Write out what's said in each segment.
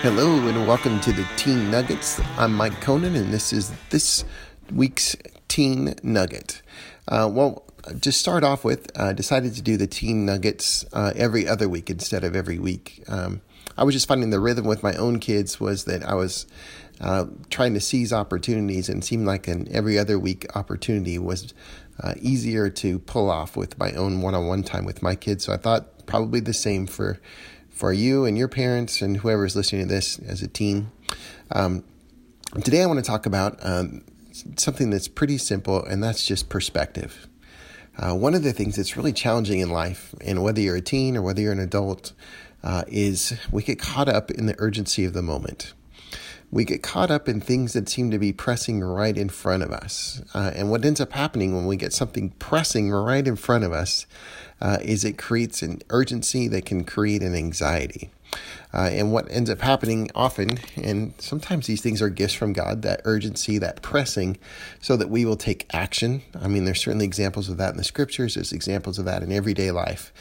Hello and welcome to the Teen Nuggets. I'm Mike Conan, and this is this week's Teen Nugget. Uh, well, to start off with, I decided to do the Teen Nuggets uh, every other week instead of every week. Um, I was just finding the rhythm with my own kids was that I was uh, trying to seize opportunities, and seemed like an every other week opportunity was uh, easier to pull off with my own one-on-one time with my kids. So I thought probably the same for for you and your parents and whoever is listening to this as a teen. Um, today, I want to talk about um, something that's pretty simple, and that's just perspective. Uh, one of the things that's really challenging in life, and whether you're a teen or whether you're an adult, uh, is we get caught up in the urgency of the moment. We get caught up in things that seem to be pressing right in front of us. Uh, and what ends up happening when we get something pressing right in front of us uh, is it creates an urgency that can create an anxiety. Uh, and what ends up happening often, and sometimes these things are gifts from God, that urgency, that pressing, so that we will take action. I mean, there's certainly examples of that in the scriptures, there's examples of that in everyday life,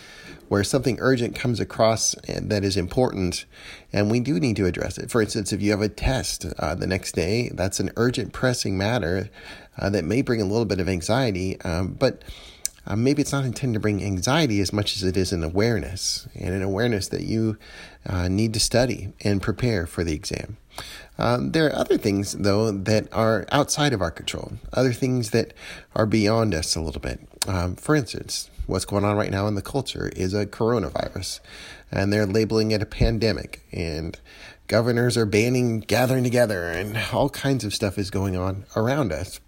where something urgent comes across that is important, and we do need to address it. For instance, if you have a test uh, the next day, that's an urgent, pressing matter uh, that may bring a little bit of anxiety, um, but uh, maybe it's not intended to bring anxiety as much as it is an awareness and an awareness that you uh, need to study and prepare for the exam. Um, there are other things, though, that are outside of our control, other things that are beyond us a little bit. Um, for instance, what's going on right now in the culture is a coronavirus, and they're labeling it a pandemic, and governors are banning gathering together, and all kinds of stuff is going on around us.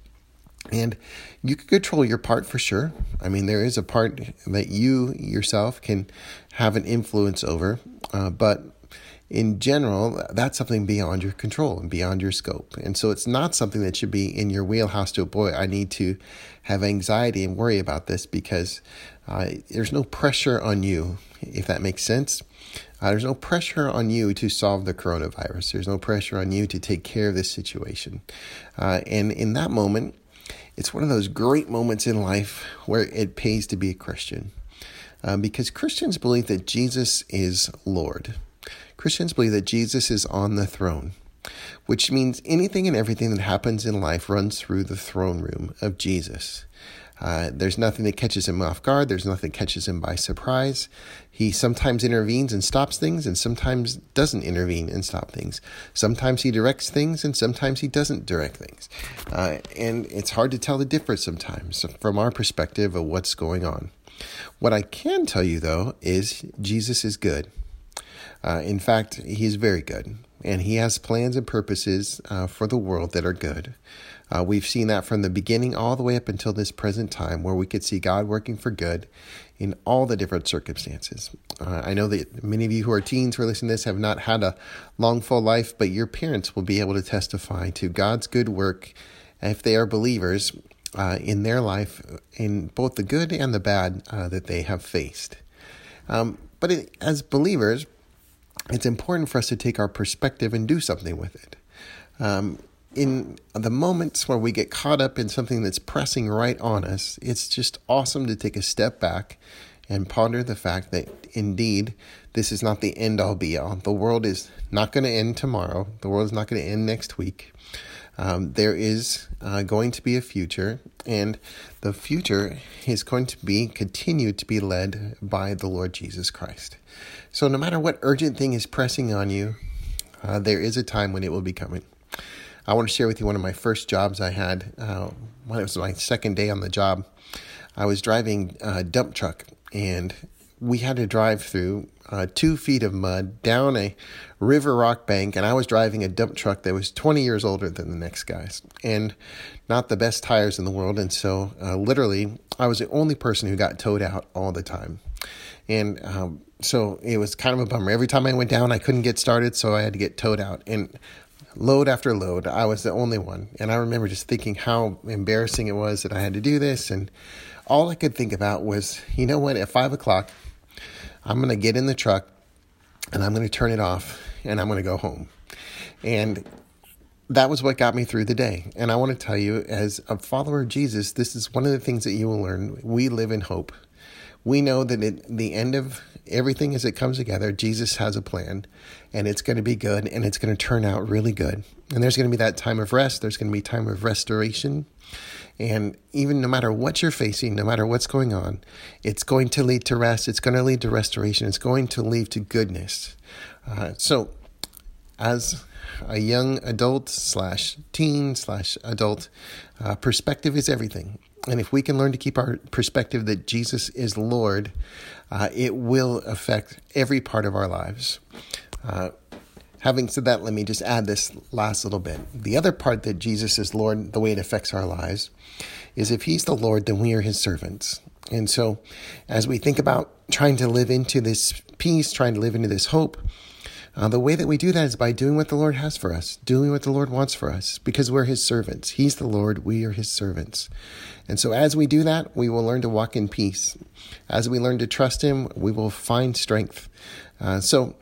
And you can control your part for sure. I mean, there is a part that you yourself can have an influence over, uh, but in general, that's something beyond your control and beyond your scope. And so it's not something that should be in your wheelhouse to, a boy, I need to have anxiety and worry about this because uh, there's no pressure on you, if that makes sense. Uh, there's no pressure on you to solve the coronavirus. There's no pressure on you to take care of this situation. Uh, and in that moment, it's one of those great moments in life where it pays to be a Christian. Uh, because Christians believe that Jesus is Lord. Christians believe that Jesus is on the throne, which means anything and everything that happens in life runs through the throne room of Jesus. Uh, there's nothing that catches him off guard. There's nothing that catches him by surprise. He sometimes intervenes and stops things, and sometimes doesn't intervene and stop things. Sometimes he directs things, and sometimes he doesn't direct things. Uh, and it's hard to tell the difference sometimes from our perspective of what's going on. What I can tell you, though, is Jesus is good. Uh, in fact, he's very good, and he has plans and purposes uh, for the world that are good. Uh, we've seen that from the beginning all the way up until this present time, where we could see God working for good in all the different circumstances. Uh, I know that many of you who are teens who are listening to this have not had a long, full life, but your parents will be able to testify to God's good work if they are believers uh, in their life, in both the good and the bad uh, that they have faced. Um, but it, as believers, it's important for us to take our perspective and do something with it. Um, in the moments where we get caught up in something that's pressing right on us, it's just awesome to take a step back and ponder the fact that indeed this is not the end all be all. The world is not going to end tomorrow, the world is not going to end next week. Um, there is uh, going to be a future, and the future is going to be continued to be led by the Lord Jesus Christ. So, no matter what urgent thing is pressing on you, uh, there is a time when it will be coming. I want to share with you one of my first jobs I had. Uh, when it was my second day on the job, I was driving a dump truck, and we had to drive through uh, two feet of mud down a river rock bank, and I was driving a dump truck that was 20 years older than the next guy's, and not the best tires in the world. And so, uh, literally, I was the only person who got towed out all the time. And um, so it was kind of a bummer. Every time I went down, I couldn't get started, so I had to get towed out. And load after load. I was the only one. And I remember just thinking how embarrassing it was that I had to do this. And all I could think about was, you know what, at five o'clock, I'm going to get in the truck and I'm going to turn it off and I'm going to go home. And that was what got me through the day. And I want to tell you, as a follower of Jesus, this is one of the things that you will learn. We live in hope. we know that at the end of everything as it comes together, Jesus has a plan and it's going to be good and it's going to turn out really good. And there's going to be that time of rest, there's going to be time of restoration. And even no matter what you're facing, no matter what's going on, it's going to lead to rest, it's going to lead to restoration, it's going to lead to goodness. Uh, so, as a young adult slash teen slash adult, uh, perspective is everything. And if we can learn to keep our perspective that Jesus is Lord, uh, it will affect every part of our lives. Having said that, let me just add this last little bit. The other part that Jesus is Lord, the way it affects our lives, is if He's the Lord, then we are His servants. And so, as we think about trying to live into this peace, trying to live into this hope, uh, the way that we do that is by doing what the Lord has for us, doing what the Lord wants for us, because we're His servants. He's the Lord, we are His servants. And so, as we do that, we will learn to walk in peace. As we learn to trust Him, we will find strength. Uh, so,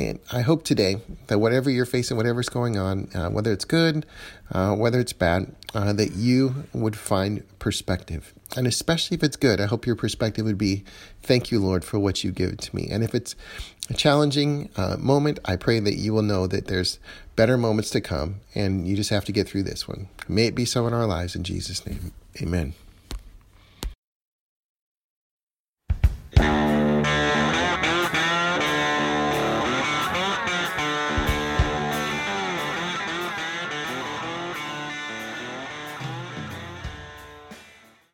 and I hope today that whatever you're facing, whatever's going on, uh, whether it's good, uh, whether it's bad, uh, that you would find perspective. And especially if it's good, I hope your perspective would be, thank you, Lord, for what you give to me. And if it's a challenging uh, moment, I pray that you will know that there's better moments to come and you just have to get through this one. May it be so in our lives in Jesus' name. Amen.